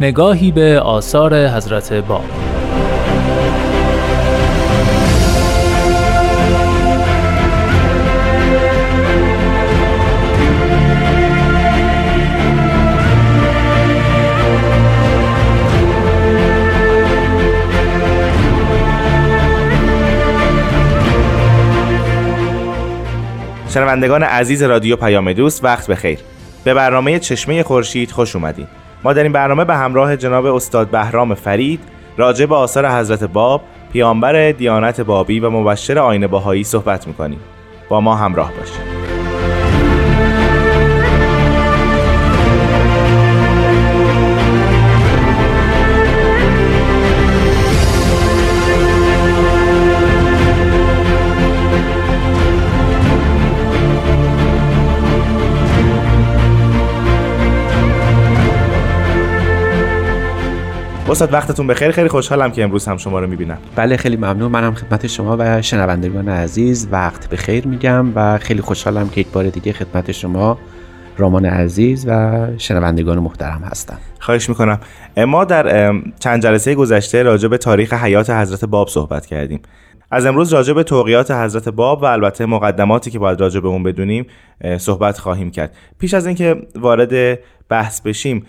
نگاهی به آثار حضرت باب شنوندگان عزیز رادیو پیام دوست وقت بخیر. به برنامه چشمه خورشید خوش اومدین. ما در این برنامه به همراه جناب استاد بهرام فرید راجع به آثار حضرت باب پیامبر دیانت بابی و مبشر آین باهایی صحبت می‌کنیم. با ما همراه باشید. استاد وقتتون بخیر. خیلی خوشحالم که امروز هم شما رو می‌بینم. بله خیلی ممنون. منم خدمت شما و شنوندگان عزیز وقت بخیر میگم و خیلی خوشحالم که یک بار دیگه خدمت شما رامان عزیز و شنوندگان محترم هستم. خواهش می‌کنم. ما در چند جلسه گذشته راجع به تاریخ حیات حضرت باب صحبت کردیم. از امروز راجع به توقیات حضرت باب و البته مقدماتی که باید راجع به اون بدونیم صحبت خواهیم کرد. پیش از اینکه وارد بحث بشیم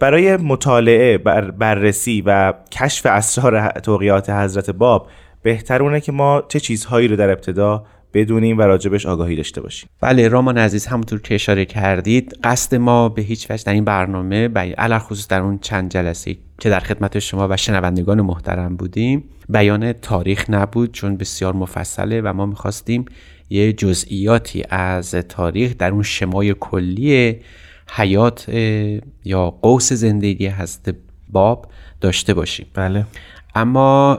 برای مطالعه بر بررسی و کشف اسرار توقیات حضرت باب بهترونه که ما چه چیزهایی رو در ابتدا بدونیم و راجبش آگاهی داشته باشیم. بله رامان عزیز همونطور که اشاره کردید قصد ما به هیچ وجه در این برنامه علر خصوص در اون چند جلسه که در خدمت شما و شنوندگان محترم بودیم بیان تاریخ نبود چون بسیار مفصله و ما می‌خواستیم یه جزئیاتی از تاریخ در اون شمای کلی حیات یا قوس زندگی هست باب داشته باشیم. بله. اما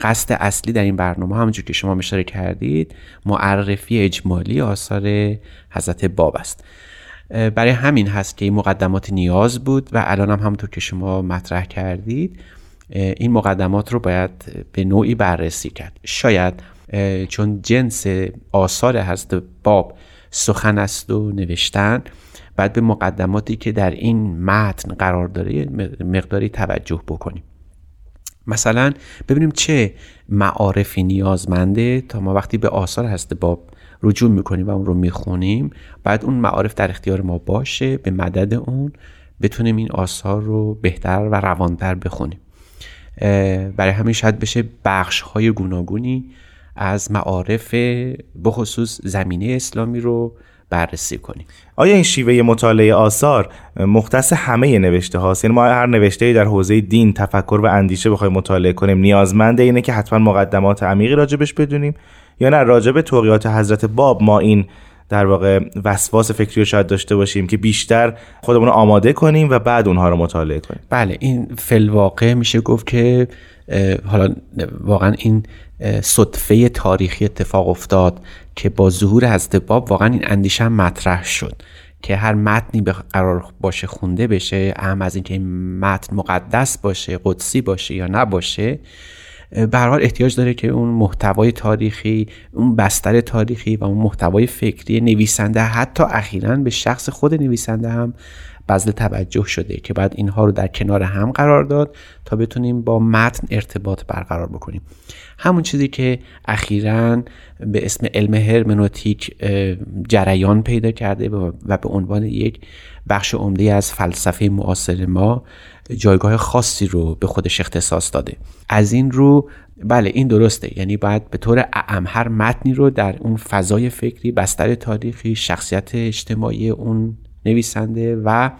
قصد اصلی در این برنامه همونجور که شما اشاره کردید معرفی اجمالی آثار حضرت باب است. برای همین هست که این مقدمات نیاز بود و الان هم همونطور که شما مطرح کردید این مقدمات رو باید به نوعی بررسی کرد. شاید چون جنس آثار حضرت باب سخن است و نوشتن بعد به مقدماتی که در این متن قرار داره مقداری توجه بکنیم. مثلا ببینیم چه معارفی نیازمنده تا ما وقتی به آثار هست باب رجوع می‌کنیم و اون رو می‌خونیم بعد اون معارف در اختیار ما باشه به مدد اون بتونیم این آثار رو بهتر و روانتر بخونیم. برای همین شاید بشه بخش های گوناگونی از معارف بخصوص زمینه اسلامی رو بررسی کنیم. آیا این شیوه مطالعه آثار مختص همه نوشته هاست یعنی ما هر نوشته در حوزه دین تفکر و اندیشه بخوایم مطالعه کنیم نیازمند اینه که حتما مقدمات عمیقی راجبش بدونیم؟ یا نه راجب توقیات حضرت باب ما این در واقع وسواس فکری رو شاید داشته باشیم که بیشتر خودمون رو آماده کنیم و بعد اونها رو مطالعه کنیم؟ بله این فلواقع میشه گفت که حالا واقعا این صدفه تاریخی اتفاق افتاد که با ظهور حضرت باب واقعا این اندیشه هم مطرح شد که هر متنی به قرار باشه خونده بشه اهم از اینکه این متن مقدس باشه قدسی باشه یا نباشه به حال احتیاج داره که اون محتوای تاریخی اون بستر تاریخی و اون محتوای فکری نویسنده حتی اخیرا به شخص خود نویسنده هم بذل توجه شده که بعد اینها رو در کنار هم قرار داد تا بتونیم با متن ارتباط برقرار بکنیم. همون چیزی که اخیرا به اسم علم هرمنوتیک جریان پیدا کرده و به عنوان یک بخش عمده از فلسفه معاصر ما جایگاه خاصی رو به خودش اختصاص داده. از این رو بله این درسته. یعنی باید به طور اعم هر متنی رو در اون فضای فکری بستر تاریخی شخصیت اجتماعی اون نویسنده و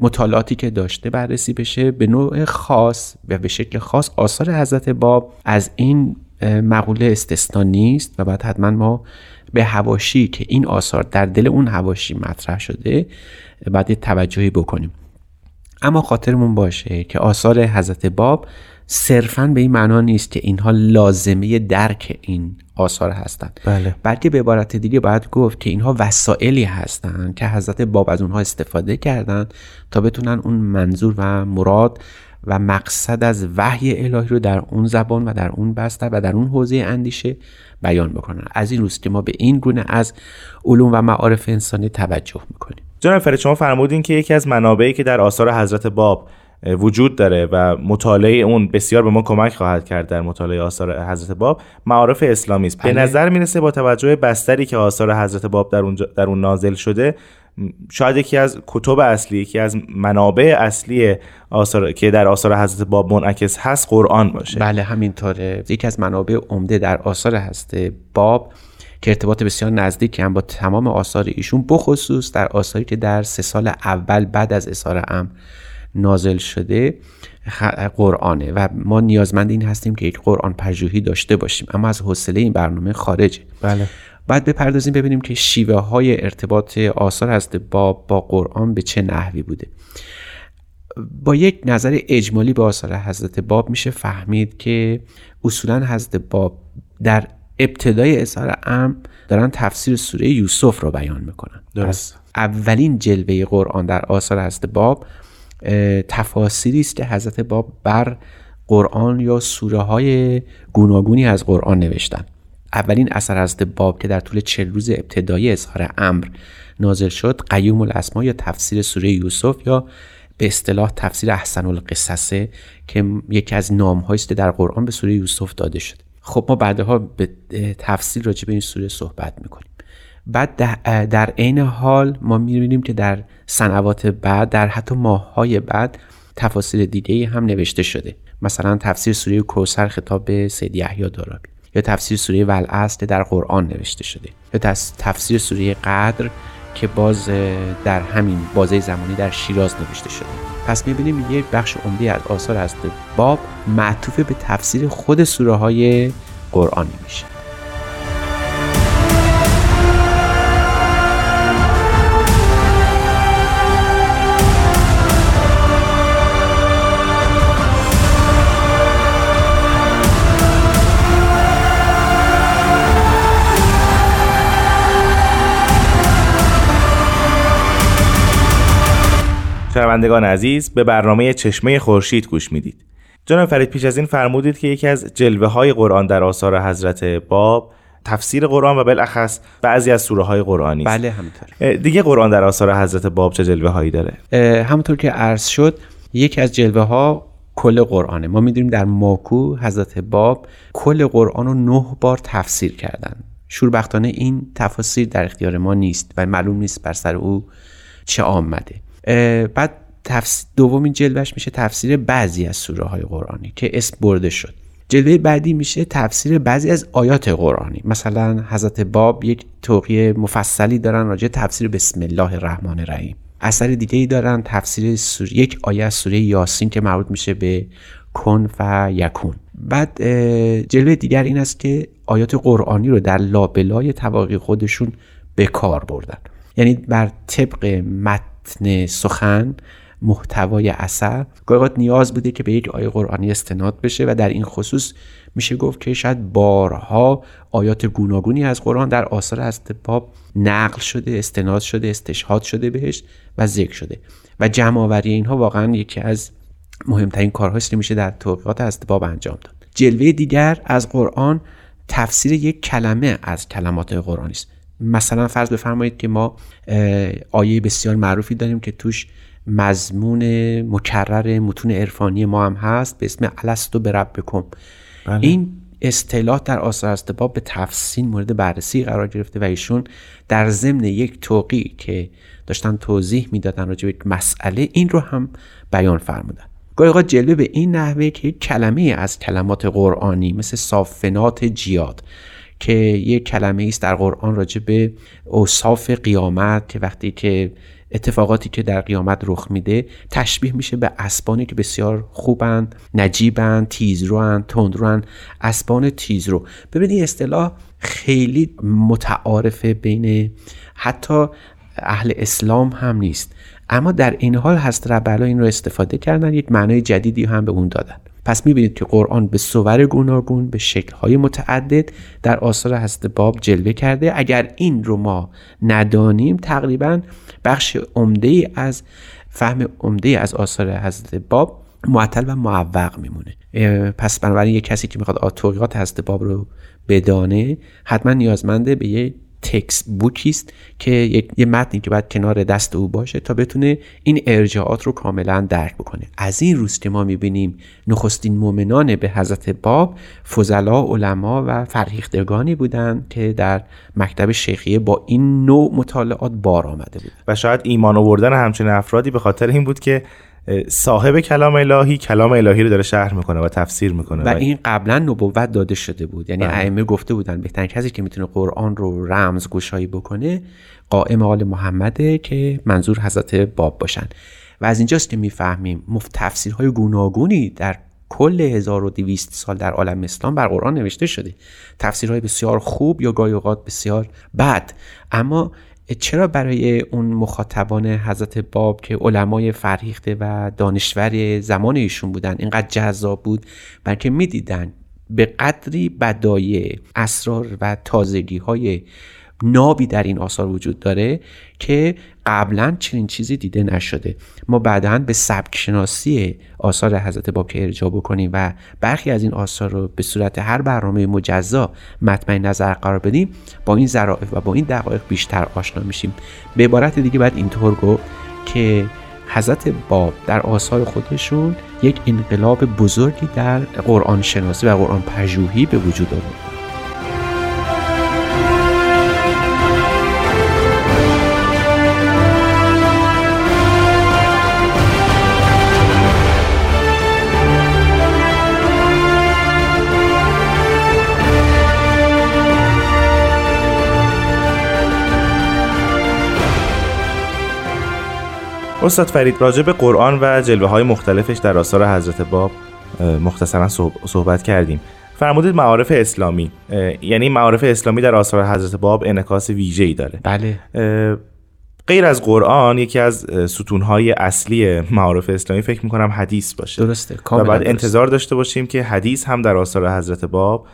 مطالعاتی که داشته بررسی بشه به نوع خاص و به شکل خاص آثار حضرت باب از این مقوله استثنا نیست و بعد حتما ما به هواشی که این آثار در دل اون هواشی مطرح شده باید توجهی بکنیم. اما خاطرمون باشه که آثار حضرت باب صرفا به این معنا نیست که اینها لازمه درک این آثار هستند بله. بلکه به عبارت دیگه باید گفت که اینها وسایلی هستند که حضرت باب از اونها استفاده کردند تا بتونن اون منظور و مراد و مقصد از وحی الهی رو در اون زبان و در اون بستر و در اون حوزه اندیشه بیان بکنن. از این روز که ما به این گونه از علوم و معارف انسانی توجه می‌کنیم. جناب فرید شما فرمودین که یکی از منابعی که در آثار حضرت باب وجود داره و مطالعه اون بسیار به ما کمک خواهد کرد در مطالعه آثار حضرت باب معارف اسلامی است. به بله. نظر می‌رسه با توجه بستری که آثار حضرت باب در اون در اون نازل شده شاید یکی از کتب اصلی یکی از منابع اصلی آثار که در آثار حضرت باب منعکس هست قرآن باشه. بله همینطوره. یکی از منابع عمده در آثار هست باب که ارتباط بسیار نزدیکی هم با تمام آثار ایشون بخصوص در آثاری که در سه سال اول بعد از اظهار ام نازل شده قرآنه. و ما نیازمند این هستیم که یک قرآن پژوهی داشته باشیم. اما از حوصله این برنامه خارجه. بله. بعد بپردازیم ببینیم که شیوه های ارتباط آثار حضرت باب با قرآن به چه نحوی بوده. با یک نظر اجمالی به آثار حضرت باب میشه فهمید که اصولا حضرت باب در ابتدای اظهار ام دارن تفسیر سوره یوسف رو بیان می‌کنن. درست. اولین جلوه قرآن در آثار حضرت باب تفاسیری است که حضرت باب بر قرآن یا سوره های گوناگونی از قرآن نوشتن. اولین اثر حضرت باب که در طول چل روز ابتدایی اظهار امر نازل شد قیوم الاسما یا تفسیر سوره یوسف یا به اصطلاح تفسیر احسن القصصه که یکی از نام است در قرآن به سوره یوسف داده شد خب ما بعدها به تفصیل راجع به این سوره صحبت می‌کنیم. بعد در عین حال ما می‌بینیم که در سنوات بعد در حتی ماههای بعد تفاسیر دیگه هم نوشته شده. مثلا تفسیر سوره کوسر خطاب به سید یحیی دارابی. یا تفسیر سوره والعصر که در قرآن نوشته شده. یا تفسیر سوره قدر که باز در همین بازه زمانی در شیراز نوشته شده. پس می‌بینیم یک بخش عمده از آثار از باب معطوف به تفسیر خود سوره های قرآنی میشه. شنوندگان عزیز به برنامه چشمه خورشید گوش می‌دید. جناب فرید پیش از این فرمودید که یکی از جلوه های قرآن در آثار حضرت باب تفسیر قرآن و بالاخص بعضی از سوره های قرآنی. بله همینطور. دیگه قرآن در آثار حضرت باب چه جلوه هایی داره همونطور که عرض شد یکی از جلوه ها کل قرآنه. ما می‌دونیم در ماکو حضرت باب کل قرآن رو نه بار تفسیر کردن. شوربختانه این تفاسیر در اختیار ما نیست و معلوم نیست بر سر او چه آمده. بعد تفس... دومین جلوهش میشه تفسیر بعضی از سوره های قرآنی که اسم برده شد. جلوه بعدی میشه تفسیر بعضی از آیات قرآنی. مثلا حضرت باب یک توقیه مفصلی دارن راجع تفسیر بسم الله الرحمن الرحیم. اثر دیگه ای دارن تفسیر سور... یک آیه از سوره یاسین که مربوط میشه به کن و یکون. بعد جلوه دیگر این است که آیات قرآنی رو در لابلای تواقی خودشون به کار بردن. یعنی بر طبق متن سخن محتوای اثر. گاهی نیاز بوده که به یک آیه قرآنی استناد بشه و در این خصوص میشه گفت که شاید بارها آیات گوناگونی از قرآن در آثار از باب نقل شده استناد شده استشهاد شده بهش و ذکر شده. و جمع آوری اینها واقعا یکی از مهمترین کارهاست که میشه در توقیات از باب انجام داد. جلوه دیگر از قرآن تفسیر یک کلمه از کلمات قرآنی است. مثلا فرض بفرمایید که ما آیه بسیار معروفی داریم که توش مضمون مکرر متون عرفانی ما هم هست به اسم الستو به ربکم. این اصطلاح در آثار استباب به تفصیل مورد بررسی قرار گرفته و ایشون در ضمن یک توقی که داشتن توضیح می‌دادن راجع به یک مسئله این رو هم بیان فرمودن. گاهی اوقات جلوه به این نحوه که کلمه از کلمات قرآنی مثل صافنات جیاد که یک کلمه است در قرآن راجع به اوصاف قیامت که وقتی که اتفاقاتی که در قیامت رخ میده تشبیه میشه به اسبانی که بسیار خوبند نجیبند تیزروند تندروند. اسبان تیزرو. ببینید این اصطلاح خیلی متعارفه بین حتی اهل اسلام هم نیست. اما در این حال هست ربلا این رو استفاده کردن یک معنای جدیدی هم به اون دادن. پس می‌بینید که قرآن به صور گوناگون به شکلهای متعدد در آثار حضرت باب جلوه کرده. اگر این رو ما ندانیم تقریبا بخش عمده از فهم عمده از آثار حضرت باب معطل و معوق میمونه. پس بنابراین یک کسی که می‌خواد توقیات حضرت باب رو بدانه حتما نیازمنده به یه تکس بوکی است که یه متنی که باید کنار دست او باشه تا بتونه این ارجاعات رو کاملا درک بکنه. از این روز که ما می‌بینیم نخستین مؤمنان به حضرت باب فضلا علما و فرهیختگانی بودند که در مکتب شیخیه با این نوع مطالعات بار آمده بود. و شاید ایمان آوردن همچین افرادی به خاطر این بود که صاحب کلام الهی کلام الهی رو داره شرح می‌کنه و تفسیر می‌کنه و این قبلا نبوت داده شده بود. یعنی بله. ائمه گفته بودن بهترین کسی که می‌تونه قرآن رو رمز گشایی بکنه قائم آل محمده که منظور حضرت باب باشن. و از اینجاست که می‌فهمیم مفت تفسیرهای گوناگونی در کل 1200 سال در عالم اسلام بر قرآن نوشته شده. تفسیرهای بسیار خوب یا گاهی اوقات بسیار بد. اما چرا برای اون مخاطبان حضرت باب که علمای فرهیخته و دانشور زمان ایشون بودن اینقدر جذاب بود؟ بلکه می‌دیدن به قدری بدایع اسرار و تازگی های نابی در این آثار وجود داره که قبلا چنین چیزی دیده نشده. ما بعدا به سبک شناسی آثار حضرت باب که ارجاع بکنیم و برخی از این آثار رو به صورت هر برنامه مجزا مطمئن نظر قرار بدیم با این ظرافت و با این دقایق بیشتر آشنا میشیم. به عبارت دیگه باید اینطور گفت که حضرت باب در آثار خودشون یک انقلاب بزرگی در قرآن شناسی و قرآن پژوهی به وجود آورد. استاد فرید راجع به قرآن و جلوه های مختلفش در آثار حضرت باب مختصرا صحبت کردیم. فرمودید معارف اسلامی یعنی معارف اسلامی در آثار حضرت باب انعکاس ویژه‌ای داره. بله. غیر از قرآن یکی از ستونهای اصلی معارف اسلامی فکر می‌کنم حدیث باشه. درسته و بعد انتظار داشته باشیم که حدیث هم در آثار حضرت باب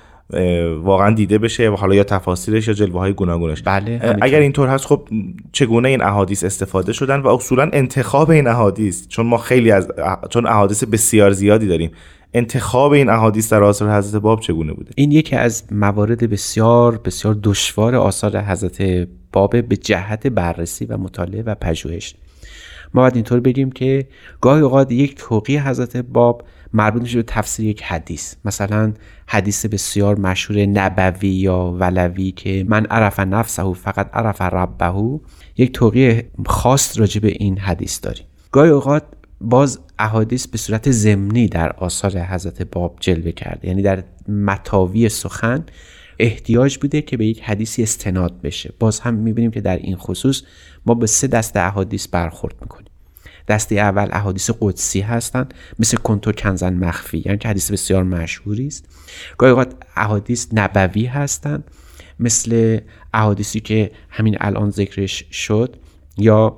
واقعا دیده بشه و حالا یا تفاصیلش یا جلوه های گوناگونش. بله اگر اینطور هست خب چگونه این احادیث استفاده شدن و اصولا انتخاب این احادیث؟ چون ما خیلی از چون احادیث بسیار زیادی داریم. انتخاب این احادیث در آثار حضرت باب چگونه بوده؟ این یکی از موارد بسیار بسیار دشوار آثار حضرت باب به جهت بررسی و مطالعه و پژوهش. ما باید اینطور بگیم که گاهی اوقات یک توقی حضرت باب مربوط میشه به تفسیر یک حدیث. مثلا حدیث بسیار مشهور نبوی یا ولوی که من عرف نفسه فقط عرف ربه. یک توقیه خاص راجع به این حدیث داریم. گاهی اوقات باز احادیث به صورت ضمنی در آثار حضرت باب جلوه کرده. یعنی در متاوی سخن احتیاج بوده که به یک حدیثی استناد بشه. باز هم می‌بینیم که در این خصوص ما به سه دست احادیث برخورد می‌کنیم. دسته اول احادیث قدسی هستند مثل کنتو کنزن مخفی یعنی که حدیث بسیار مشهوری است. گاهی اوقات احادیث نبوی هستند مثل احادیثی که همین الان ذکرش شد یا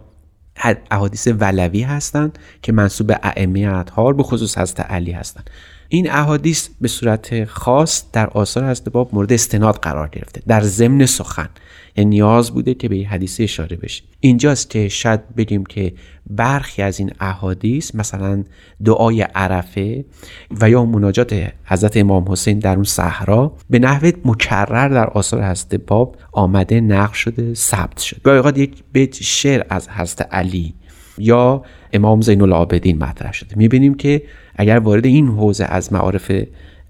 احادیث ولوی هستند که منصوب به ائمه اطهار به خصوص حضرت علی هستند این احادیث به صورت خاص در آثار حضرت باب مورد استناد قرار گرفته در ضمن سخن. نیاز بوده که به این حدیثه اشاره بشه. اینجاست که شاید بگیم که برخی از این احادیث مثلا دعای عرفه و یا مناجات حضرت امام حسین در اون صحرا به نحو مکرر در آثار حضرت باب آمده نقش شده ثبت شد گاهی اوقات یک بیت شعر از حضرت علی یا امام زین العابدین مطرح شده. می‌بینیم که اگر وارد این حوزه از معارف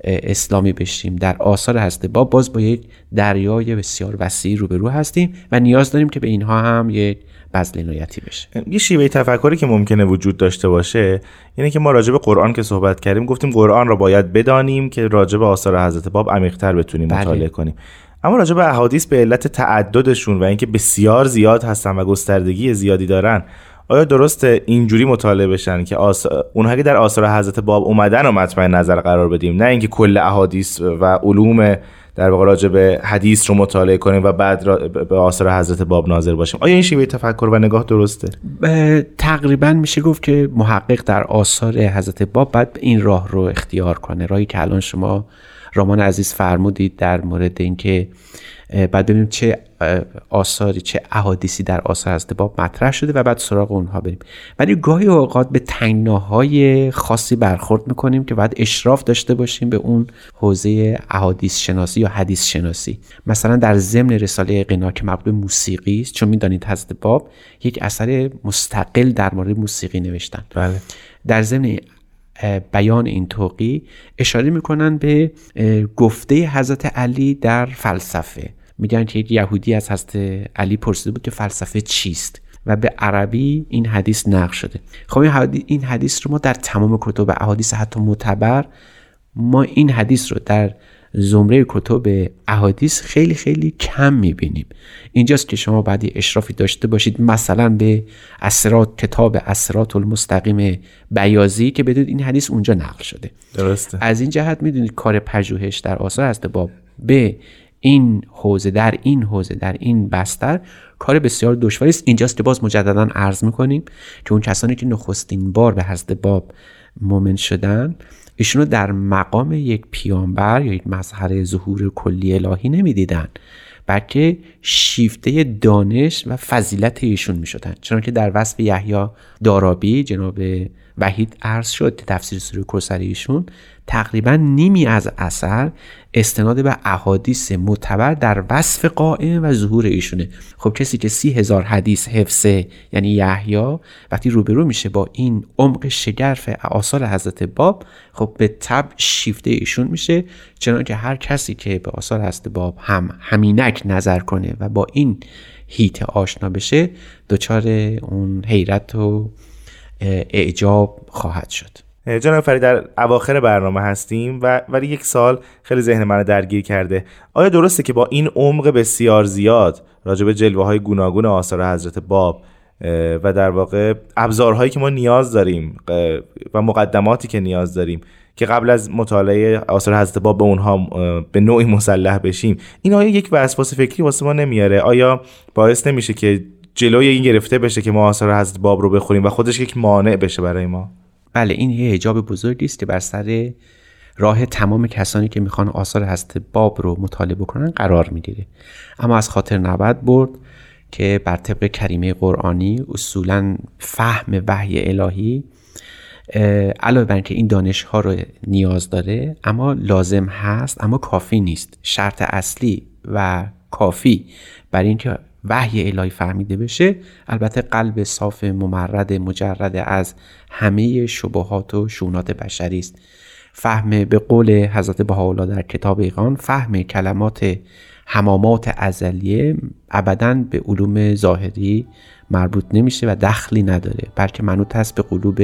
اسلامی بشیم. در آثار هسته با باز با یک دریای بسیار وسیع روبرو هستیم و نیاز داریم که به اینها هم یک بذل عنایتی بشه. یه شیوه تفکری که ممکنه وجود داشته باشه یعنی که ما راجع به قرآن که صحبت کردیم گفتیم قرآن را باید بدانیم که راجع به آثار حضرت باب عمیق‌تر بتونیم بله. مطالعه کنیم. اما راجع به احادیث به علت تعددشون و اینکه بسیار زیاد هستن و گستردگی زیادی دارن آیا درست اینجوری مطالعه بشن که آس... اونها که در آثار حضرت باب اومدن و مطمئن نظر قرار بدیم؟ نه اینکه کل احادیث و علوم در واقع راجع به حدیث رو مطالعه کنیم و بعد به آثار حضرت باب ناظر باشیم. آیا این شیوه تفکر و نگاه درسته؟ تقریبا میشه گفت که محقق در آثار حضرت باب باید این راه رو اختیار کنه. راهی که الان شما رامان عزیز فرمودید در مورد اینکه بعد ببینیم چه آثاری چه احادیثی در آثار از باب مطرح شده و بعد سراغ اونها بریم. ولی گاهی اوقات به تنگناهای خاصی برخورد می‌کنیم که باید اشراف داشته باشیم به اون حوزه احادیث شناسی یا حدیث شناسی. مثلا در ضمن رساله قنا که مربوط به موسیقی است چون می‌دانید حضرت باب یک اثر مستقل در مورد موسیقی نوشتن. بله. در ضمن بیان این توقی اشاره می‌کنن به گفته حضرت علی در فلسفه. میگن که یک یهودی از حضرت علی پرسیده بود که فلسفه چیست و به عربی این حدیث نقل شده. خب این حدیث رو ما در تمام کتب احادیث حتی معتبر ما این حدیث رو در زمره کتب احادیث خیلی خیلی کم می‌بینیم. اینجاست که شما بعدی اشرافی داشته باشید مثلا به اسرات کتاب اسرات المستقیم بیازی که بدونید این حدیث اونجا نقل شده. درسته. از این جهت می‌دونید کار پژوهش در آثار هست باب به این حوزه در این حوزه در این بستر کار بسیار دشواری است. اینجاست که باز مجددا عرض می‌کنیم که اون کسانی که نخستین بار به حضرت باب مؤمن شدن ایشونو در مقام یک پیامبر یا یک مظهر ظهور کلی الهی نمی‌دیدن بلکه شیفته دانش و فضیلت ایشون می شدن چنانکه در وصف یحیی دارابی جناب وحید عرض شد تفسیر سوره کوثر ایشون تقریبا نیمی از اثر استناد به احادیث معتبر در وصف قائم و ظهور ایشونه. خب کسی که سی هزار حدیث حفظه یعنی یحیی وقتی روبرو میشه با این عمق شگرف آثار حضرت باب خب به تب شیفته ایشون میشه. چنانکه هر کسی که به آثار حضرت باب هم همینک نظر کنه و با این هیت آشنا بشه دچار اون حیرت و اعجاب خواهد شد. جناب فرید در اواخر برنامه هستیم و ولی یک سال خیلی ذهن من درگیر کرده. آیا درسته که با این عمق بسیار زیاد راجع به جلوه های گوناگون آثار حضرت باب و در واقع ابزارهایی که ما نیاز داریم و مقدماتی که نیاز داریم که قبل از مطالعه آثار حضرت باب به اونها به نوعی مسلح بشیم این آیا یک وسواس فکری واسه ما نمیاره؟ آیا باعث نمیشه که جلوی این گرفته بشه که ما آثار حضرت باب رو بخوریم و خودش یک مانع بشه برای ما؟ بله این یه حجاب بزرگی است که بر سر راه تمام کسانی که می‌خوان آثار هست باب رو مطالعه بکنن قرار می‌گیره. اما از خاطر نبد برد که بر طبق کریمه قرآنی اصولا فهم وحی الهی علاوه بر اینکه این دانش ها رو نیاز داره اما لازم هست اما کافی نیست. شرط اصلی و کافی برای اینکه وحی الهی فهمیده بشه البته قلب صاف ممرد مجرد از همه شبهات و شونات بشری است. فهم به قول حضرت بهاءالله در کتاب ایقان فهم کلمات همامات ازلیه ابدا به علوم ظاهری مربوط نمیشه و دخلی نداره بلکه منوط هست به قلوب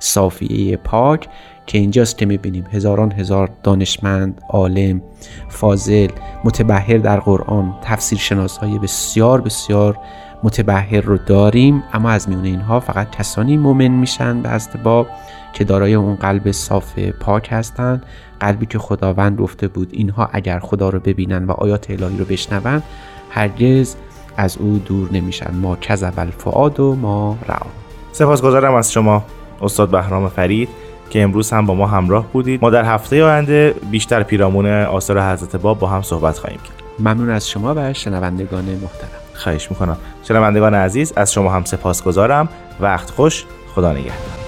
صافیه پاک که اینجاست که می‌بینیم هزاران هزار دانشمند عالم فاضل متبهر در قرآن تفسیر شناس های بسیار بسیار متبهر رو داریم. اما از میون اینها فقط کسانی مؤمن میشن به باب که دارای اون قلب صاف پاک هستند قلبی که خداوند گفته بود اینها اگر خدا رو ببینن و آیات الهی رو بشنون هرگز از او دور نمیشن. ما کذب الفعاد و ما رعا. سپاسگزارم از شما. استاد بهرام فرید که امروز هم با ما همراه بودید. ما در هفته آینده بیشتر پیرامون آثار حضرت باب با هم صحبت خواهیم کرد. ممنون از شما و شنوندگان محترم. خواهش می‌کنم. شنوندگان عزیز از شما هم سپاسگزارم. وقت خوش. خدا نگهدار.